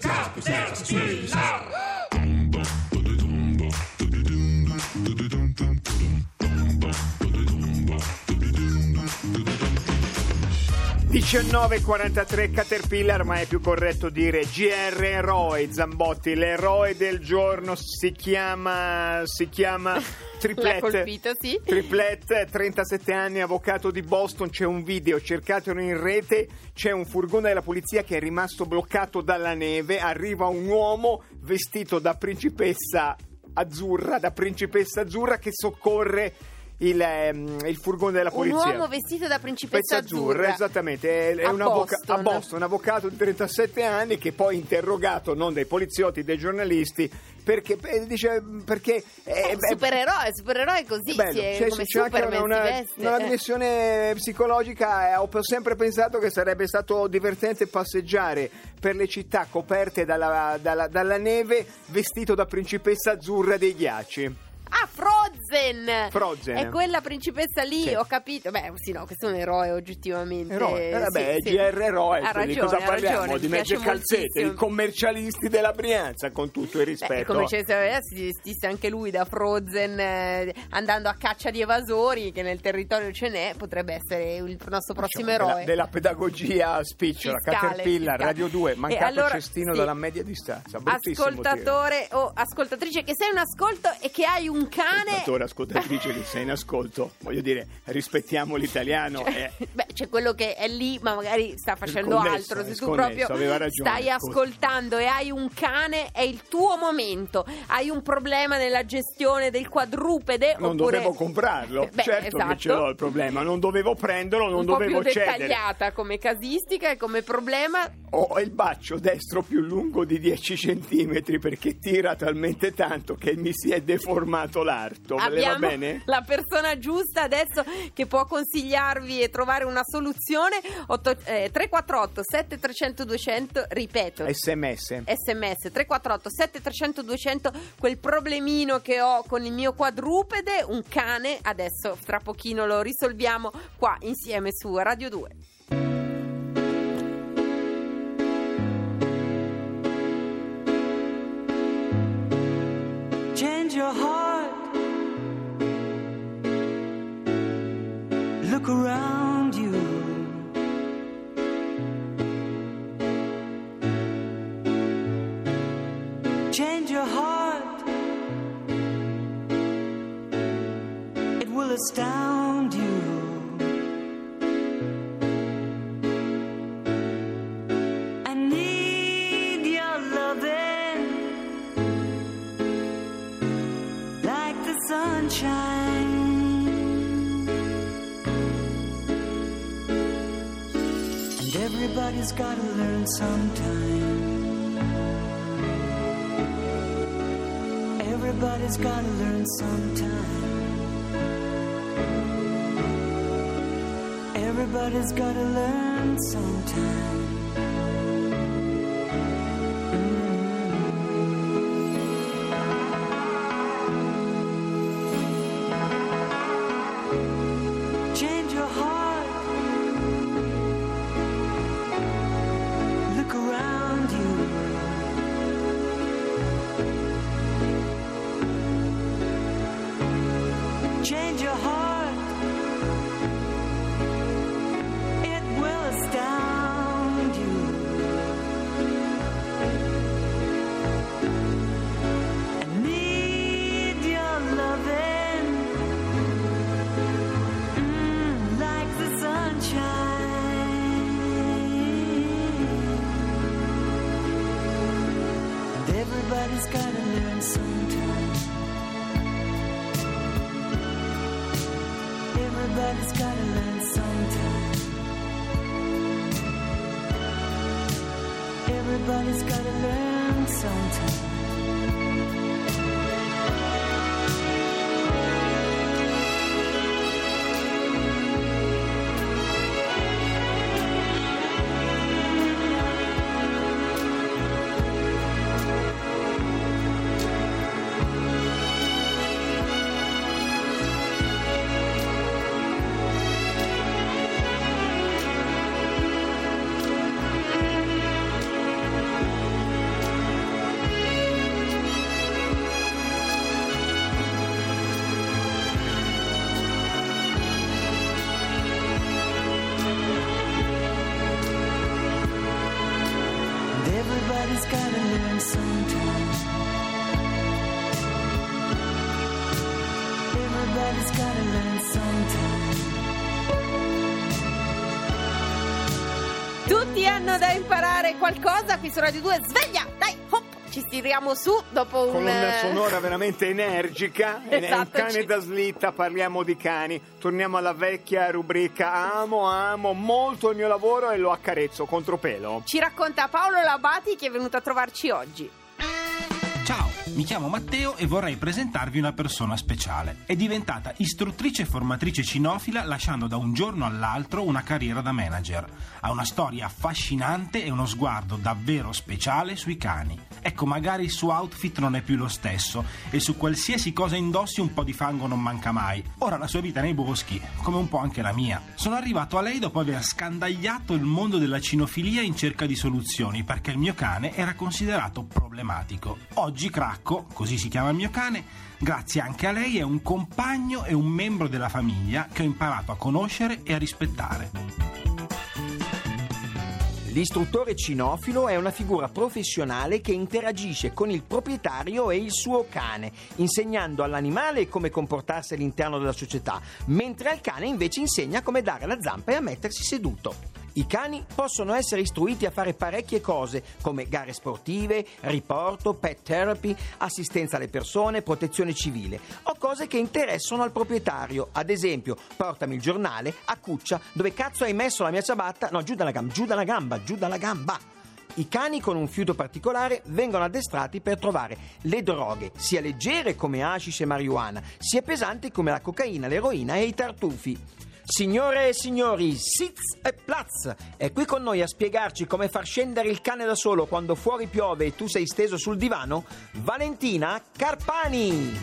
Capilla! 19.43 Caterpillar, ma è più corretto dire GR Eroe Zambotti. L'eroe del giorno si chiama. si chiama. Triplette, colpito, sì. Triplette, 37 anni, avvocato di Boston. C'è un video, cercatelo in rete. C'è un furgone della polizia che è rimasto bloccato dalla neve. Arriva un uomo vestito da principessa azzurra, da principessa azzurra che soccorre il, ehm, il furgone della polizia. Un uomo vestito da principessa azzurra. azzurra. Esattamente, è, è A un avvoca- Boston. a Boston, un avvocato di 37 anni che poi interrogato non dai poliziotti, dai giornalisti, perché eh, dice perché Eh, eh, beh, supereroe, supereroe così, bello. si è Cioè, come c'è Superman una, veste. una eh. dimensione psicologica. eh, Ho sempre pensato che sarebbe stato divertente passeggiare per le città coperte dalla, dalla- dalla neve vestito da principessa azzurra dei ghiacci. Ah, Frozen! Frozen. È quella principessa lì, Sì. ho capito. Beh, sì, no, questo è un eroe oggettivamente. Eroe. Eh, vabbè, Sì. GR Eroe, Ha quindi ragione, cosa parliamo? ragione, di mezze calzette, i commercialisti della Brianza, con tutto il Beh, rispetto. come c'è se si vestisse anche lui da Frozen eh, andando a caccia di evasori che nel territorio ce n'è, potrebbe essere il nostro prossimo Diciamo, eroe. Della, della pedagogia spicciola, Caterpillar, fiscale. Radio 2, mancato E allora, cestino sì. dalla media distanza. Ascoltatore o ascoltatrice che sei in ascolto e che hai un tiro. cane. Ascoltatore, ascoltatrice che sei in ascolto, voglio dire, rispettiamo l'italiano. Cioè, eh. Beh, c'è quello che è lì, ma magari sta facendo connesso, altro. è Se tu sconnesso, proprio ragione, stai ascoltando e hai un cane, è il tuo momento. Hai un problema nella gestione del quadrupede. Non oppure... dovevo comprarlo, Beh, certo esatto. che ce l'ho il problema, non dovevo prenderlo, non un dovevo cedere. dettagliata come casistica e come problema. Ho il baccio destro più lungo di 10 centimetri perché tira talmente tanto che mi si è deformato l'arto. Le va Abbiamo bene? la persona giusta adesso che può consigliarvi e trovare una soluzione. Otto- eh, 348 7300 200, ripeto. SMS. sms 348 7300 200 quel problemino che ho con il mio quadrupede un cane adesso tra pochino lo risolviamo qua insieme su Radio 2 And everybody's gotta learn sometime. Everybody's gotta learn sometime. Everybody's gotta learn sometime. don't tell. Da imparare qualcosa qui su Radio 2. Sveglia! Dai, hop! Ci tiriamo su dopo un... Colonna eh, sonora veramente energica, è un Esatto, cane ci- da slitta, parliamo di cani. Torniamo alla vecchia rubrica amo, amo molto il mio lavoro e lo accarezzo contropelo. Ci racconta Paolo Labati che è venuto a trovarci oggi. Ciao, mi chiamo Matteo e vorrei presentarvi una persona speciale. È diventata istruttrice e formatrice cinofila lasciando da un giorno all'altro una carriera da manager. Ha una storia affascinante e uno sguardo davvero speciale sui cani. Ecco, magari il suo outfit non è più lo stesso e su qualsiasi cosa indossi un po' di fango non manca mai. Ora la sua vita è nei boschi, come un po' anche la mia. Sono arrivato a lei dopo aver scandagliato il mondo della cinofilia in cerca di soluzioni perché il mio cane era considerato problematico. Oggi Cracco, così si chiama il mio cane, grazie anche a lei è un compagno e un membro della famiglia che ho imparato a conoscere e a rispettare. L'istruttore cinofilo è una figura professionale che interagisce con il proprietario e il suo cane, insegnando all'animale come comportarsi all'interno della società, mentre al cane invece insegna come dare la zampa e a mettersi seduto. I cani possono essere istruiti a fare parecchie cose come gare sportive, riporto, pet therapy, assistenza alle persone, protezione civile o cose che interessano al proprietario. Ad esempio, portami il giornale a cuccia dove cazzo hai messo la mia ciabatta? No, giù dalla gamba, giù dalla gamba, giù dalla gamba. I cani con un fiuto particolare vengono addestrati per trovare le droghe, sia leggere come hashish e marijuana, sia pesanti come la cocaina, l'eroina e i tartufi. Signore e signori, Sitz e Platz è qui con noi a spiegarci come far scendere il cane da solo quando fuori piove e tu sei steso sul divano? Valentina Carpani!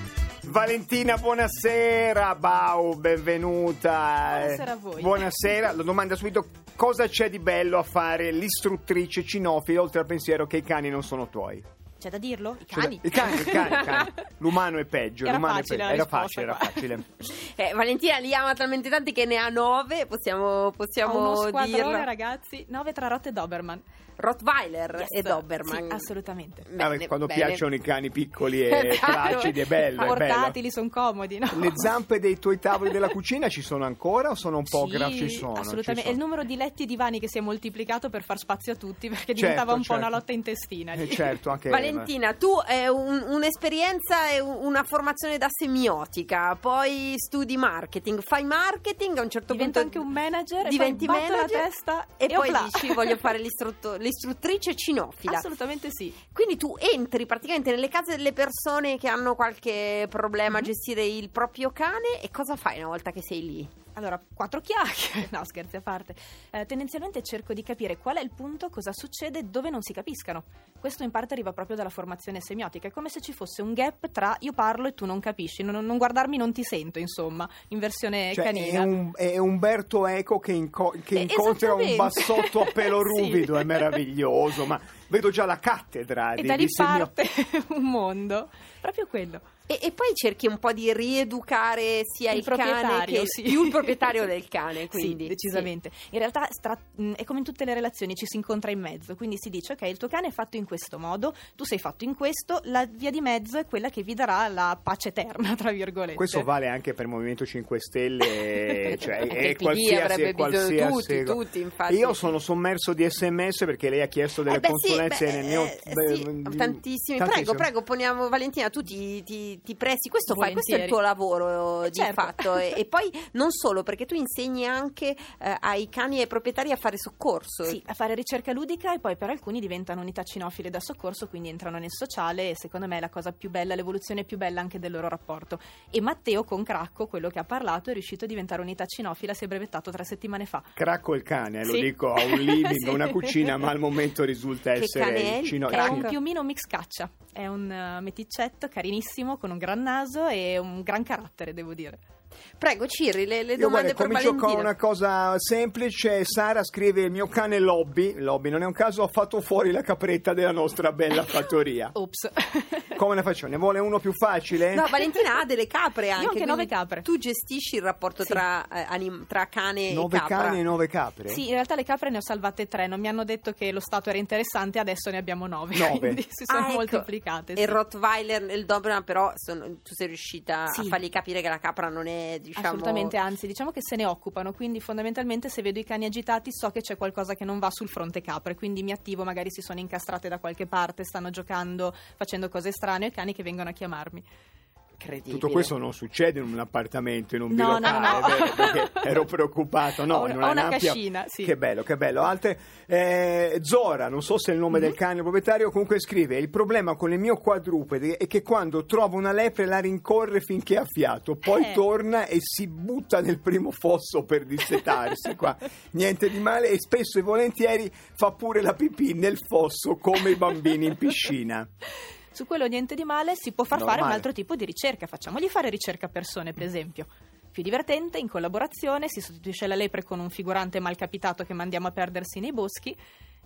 Valentina, buonasera, Bau, benvenuta. Buonasera a voi. Buonasera, la domanda subito, cosa c'è di bello a fare l'istruttrice cinofila oltre al pensiero che i cani non sono tuoi? C'è da dirlo? I cani. I cani, i cani, i cani. L'umano è peggio. Era l'umano è facile peggio. Era facile, era facile. Eh, Valentina li ama talmente tanti che ne ha nove, possiamo, Ho uno possiamo squadrone, dirlo. ragazzi. 9 tra Rotte e Doberman. Rottweiler Yes. e Doberman. Sì, assolutamente. Bene, Vabbè, quando bene. piacciono i cani piccoli e Esatto. placidi, è bello, è bello. Portatili, sono comodi, no? Le zampe dei tuoi tavoli della cucina ci sono ancora o sono un po' Sì, ci sono? assolutamente. È il numero di letti e divani che si è moltiplicato per far spazio a tutti perché Certo, diventava un po' certo. una lotta intestina. Eh, certo, anche Valentina, tu hai un- un'esperienza e un- una formazione da semiotica, poi studi marketing, fai marketing, a un certo Diventa punto anche un manager diventi poi manager la testa e, e poi opla. dici voglio fare l'istruttrice cinofila. Assolutamente sì. Quindi tu entri praticamente nelle case delle persone che hanno qualche problema a Mhm. gestire il proprio cane e cosa fai una volta che sei lì? Allora, quattro chiacchiere, no scherzi a parte. Eh, tendenzialmente cerco di capire qual è il punto, cosa succede, dove non si capiscano. Questo in parte arriva proprio dalla formazione semiotica, è come se ci fosse un gap tra io parlo e tu non capisci, non, non guardarmi non ti sento, insomma, in versione Cioè, è, canina. un- è Umberto Eco che, inco- che Eh, incontra un bassotto a pelo Sì. ruvido, è meraviglioso, ma vedo già la cattedra E di, da lì di semio- parte un mondo, proprio quello. E, e poi cerchi un po' di rieducare sia il, Il cane proprietario, che sì. più il proprietario del cane, quindi sì, decisamente. In realtà stra- mh, è come in tutte le relazioni, ci si incontra in mezzo, quindi si dice ok, il tuo cane è fatto in questo modo, tu sei fatto in questo, la via di mezzo è quella che vi darà la pace eterna, tra virgolette. Questo vale anche per il Movimento 5 Stelle, cioè il PD qualsiasi, avrebbe bisogno- qualsiasi tutti, tutti, infatti. Io sono sommerso di sms perché lei ha chiesto delle Eh beh, sì, consulenze beh, ne ho- eh, beh, sì, mm, tantissimi. Prego, tantissime. prego, poniamo Valentina, tu ti, ti, ti presti, questo fai, questo è il tuo lavoro Eh, di certo. fatto. E, e poi non solo, perché tu insegni anche eh, ai cani e ai proprietari a fare soccorso. Sì, a fare ricerca ludica e poi per alcuni diventano unità cinofile da soccorso, quindi entrano nel sociale e secondo me è la cosa più bella, l'evoluzione più bella anche del loro rapporto. E Matteo con Cracco, quello che ha parlato, è riuscito a diventare unità cinofila, si è brevettato tre settimane fa. Cracco il cane, eh, lo Sì. dico, ha un living, Sì. una cucina, ma al momento risulta Che essere cane è? il cino- È Cracco. un piumino mix caccia, è un eh, meticetto carinissimo con un gran naso e un gran carattere, devo dire. Prego, Cirri, le, le Io domande guarda, per comincio con Valentina. una cosa semplice. Sara scrive: Il mio cane Lobby, Lobby non è un caso, ha fatto fuori la capretta della nostra bella fattoria. Ops. Come ne faccio? Ne vuole uno più facile? No, Valentina ha delle capre anche. Io anche nove capre. Tu gestisci il rapporto Sì. tra, eh, anim- tra cane nove e capra. cani e nove capre? Sì, in realtà le capre ne ho salvate tre, non mi hanno detto che lo stato era interessante, adesso ne abbiamo nove, Nove. quindi si sono Ah, ecco. moltiplicate. E sì. il Rottweiler e il Doberman, però, sono- tu sei riuscita a Sì. fargli capire che la capra non è è, diciamo... Assolutamente, anzi, diciamo che se ne occupano, quindi fondamentalmente se vedo i cani agitati so che c'è qualcosa che non va sul fronte capre, quindi mi attivo, magari si sono incastrate da qualche parte, stanno giocando, facendo cose strane, e i cani che vengono a chiamarmi. Incredibile. Tutto questo non succede in un appartamento, in un No, no, bilocale, no. vero? perché ero preoccupato. No, Ho- in una, una cascina, sì. Che bello, che bello. Altre, eh, Zora, non so se è il nome Mhm. del cane proprietario, comunque scrive: Il problema con il mio quadrupede è che quando trova una lepre la rincorre finché ha fiato, poi Eh. torna e si butta nel primo fosso per dissetarsi. Qua niente di male, e spesso e volentieri fa pure la pipì nel fosso come i bambini in piscina. Su quello niente di male, si può far fare un Normale. altro tipo di ricerca, facciamogli fare ricerca a persone, per esempio. Più divertente, in collaborazione, si sostituisce la lepre con un figurante malcapitato che mandiamo a perdersi nei boschi.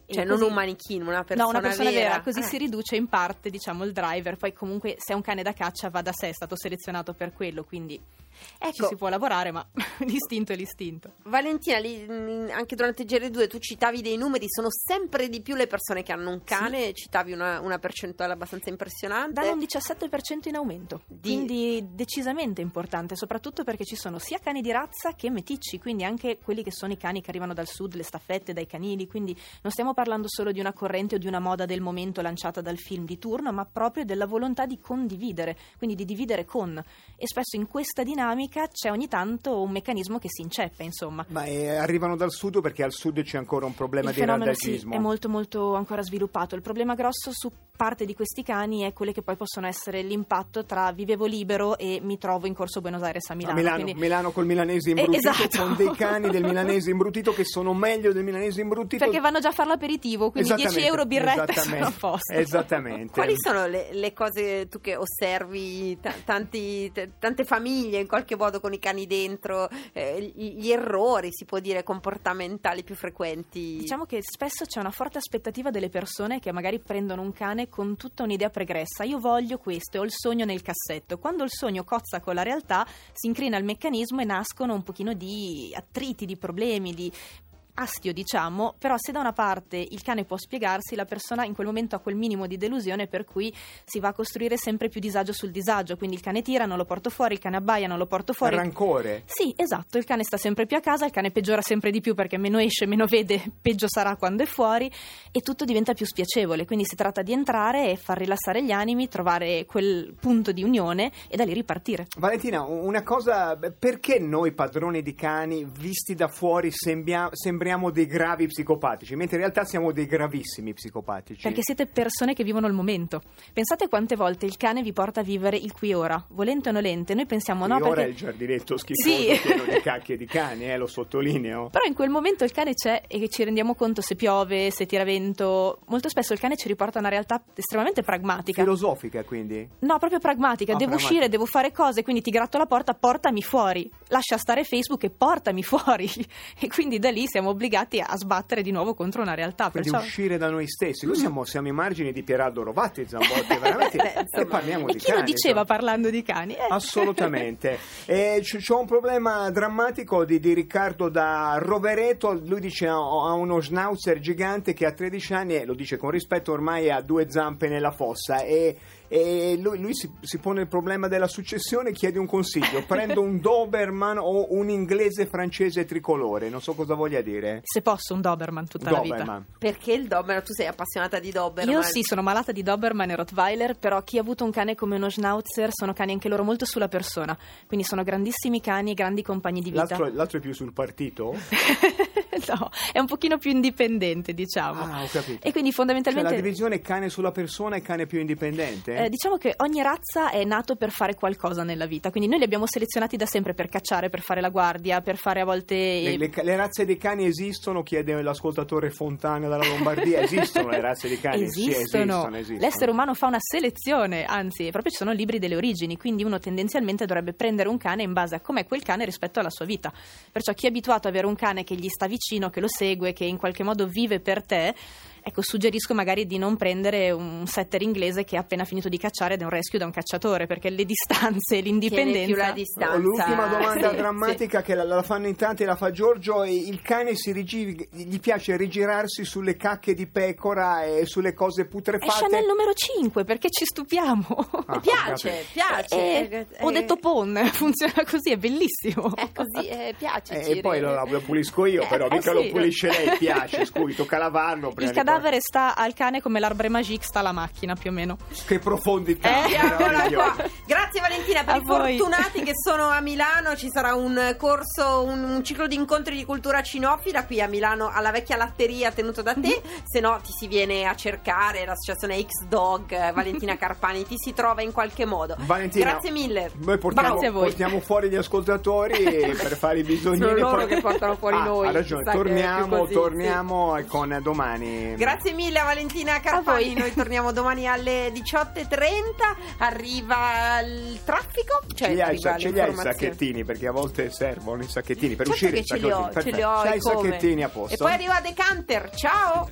Cioè, non così- un manichino, una persona no, una persona vera, così Ah. si riduce in parte, diciamo, il driver. Poi comunque se è un cane da caccia va da sé, è stato selezionato per quello, quindi ci Ecco, si può lavorare, ma l'istinto è l'istinto. Valentina, lì, anche durante il GR2 tu citavi dei numeri, sono sempre di più le persone che hanno un cane, citavi una, una percentuale abbastanza impressionante. Danno un 17% in aumento, Di- quindi decisamente importante, soprattutto perché ci sono sia cani di razza che meticci, quindi anche quelli che sono i cani che arrivano dal sud, le staffette, dai canili, quindi non stiamo parlando solo di una corrente o di una moda del momento lanciata dal film di turno, ma proprio della volontà di condividere, quindi di dividere con. E spesso in questa dinamica c'è ogni tanto un meccanismo che si inceppa, insomma. Ma eh, arrivano dal sud perché al sud c'è ancora un problema il di fenomeno sì, è molto molto ancora sviluppato. Il problema grosso su parte di questi cani è quelle che poi possono essere l'impatto tra vivevo libero e mi trovo in corso Buenos Aires a A Milano. Milano, quindi- Milano col milanese Eh, imbrutito, esatto. con dei cani del milanese imbrutito che sono meglio del milanese imbrutito. Perché vanno già a fare l'aperitivo, quindi 10 Esattamente, euro birretta esattamente, sono a posto. Esattamente. Quali sono le, le cose tu che osservi ta- tanti- t- tante famiglie in qualche modo con i cani dentro, eh, gli, gli errori si può dire comportamentali più frequenti? Diciamo che spesso c'è una forte aspettativa delle persone che magari prendono un cane con tutta un'idea pregressa. Io voglio questo, ho il sogno nel cassetto. Quando il sogno cozza con la realtà, si incrina il meccanismo e nascono un pochino di attriti, di problemi, di astio, diciamo, però se da una parte il cane può spiegarsi, la persona in quel momento ha quel minimo di delusione per cui si va a costruire sempre più disagio sul disagio, quindi il cane tira, non lo porto fuori, il cane abbaia, non lo porto fuori. rancore. Sì, esatto, il cane sta sempre più a casa, il cane peggiora sempre di più perché meno esce, meno vede, peggio sarà quando è fuori e tutto diventa più spiacevole, quindi si tratta di entrare e far rilassare gli animi, trovare quel punto di unione e da lì ripartire. Valentina, una cosa, perché noi padroni di cani, visti da fuori, sembia- sembriamo dei gravi psicopatici, mentre in realtà siamo dei gravissimi psicopatici? Perché siete persone che vivono il momento. Pensate quante volte il cane vi porta a vivere il qui ora, volente o nolente. Noi pensiamo Qui no ora perché è il giardinetto schifoso Sì. pieno di cacchi e di cani, eh, lo sottolineo. Però in quel momento il cane c'è e ci rendiamo conto se piove, se tira vento. Molto spesso il cane ci riporta a una realtà estremamente pragmatica. Filosofica, quindi? No, proprio pragmatica. Ah, devo pragmatica. uscire, devo fare cose, quindi ti gratto la porta, portami fuori. Lascia stare Facebook e portami fuori. E quindi da lì siamo obbligati a sbattere di nuovo contro una realtà. Quindi Perciò... uscire da noi stessi. Noi siamo, siamo i margini di Pieraldo Rovatti, a volte, veramente. Beh, insomma. e parliamo E di chi lo cani. diceva insomma. parlando di cani? Eh, Assolutamente. E c- c'ho un problema drammatico di, di Riccardo da Rovereto. Lui dice ha ha uno schnauzer gigante che ha 13 anni e lo dice con rispetto ormai ha due zampe nella fossa. E, e lui, lui si, si pone il problema della successione e chiede un consiglio. Prendo un Doberman o un inglese francese tricolore. Non so cosa voglia dire. Se posso, un Doberman tutta la vita. Doberman. Perché il Doberman, tu sei appassionata di Doberman? Io sì, sono malata di Doberman e Rottweiler, però chi ha avuto un cane come uno Schnauzer sono cani anche loro molto sulla persona, quindi sono grandissimi cani e grandi compagni di vita. L'altro, l'altro è più sul partito? no, è un pochino più indipendente, diciamo. Ah, ho capito. E quindi Cioè fondamentalmente... la divisione cane sulla persona e cane più indipendente? Eh, diciamo che ogni razza è nato per fare qualcosa nella vita, quindi noi li abbiamo selezionati da sempre per cacciare, per fare la guardia, per fare a volte... Le, le- le razze dei cani esistono? Chiede l'ascoltatore Fontana dalla Lombardia. Esistono le razze dei cani? Sì, Esistono. esistono, esistono. L'essere umano fa una selezione, anzi, proprio ci sono libri delle origini, quindi uno tendenzialmente dovrebbe prendere un cane in base a com'è quel cane rispetto alla sua vita. Perciò chi è abituato ad avere un cane che gli sta vicino, che lo segue, che in qualche modo vive per te, ecco, suggerisco magari di non prendere un setter inglese che ha appena finito di cacciare ed è un rescue da un cacciatore, perché le distanze e Tiene più la l'indipendenza... distanza. L'ultima domanda Sì, drammatica che la, la fanno in tanti, la fa Giorgio. e Il cane si rigi- gli piace rigirarsi sulle cacche di pecora e sulle cose È putrefatte. Chanel numero 5, perché ci stupiamo? Ah, sì. Piace, piace. Eh, ho Eh, detto Pon, funziona così, è bellissimo. È così, eh, piace. Eh, e poi lo, lo pulisco io, però Eh, mica sì. lo pulisce lei, piace, scusi, tocca lavarlo. Il di cadavere sta al cane come l'arbre magique sta alla macchina, più o meno. Che profondità! Eh. Grazie Valentina per A i voi. fortunati che sono a Milano. Ci sarà un corso, un, un ciclo di incontri di cultura cinofila qui a Milano alla vecchia latteria tenuto da Mhm. te. Se no ti si viene a cercare l'associazione X Dog, eh, Valentina Carpani, ti si trova in qualche modo. Valentina, Grazie mille. Noi portiamo, Grazie a voi. portiamo fuori gli ascoltatori per fare i bisognini. Sono loro poi- che portano fuori Ah, noi, Ha ragione, torniamo, così, torniamo con domani. Grazie mille a Valentina Carpani. voi. Noi torniamo domani alle 18.30. Arriva il traffico. Cioè, ce li hai, ce li hai i sacchettini perché a volte servono i sacchettini per Certo uscire che ce li ho, ce li ho. C'hai e i sacchettini a posto E poi arriva Decanter. Ciao.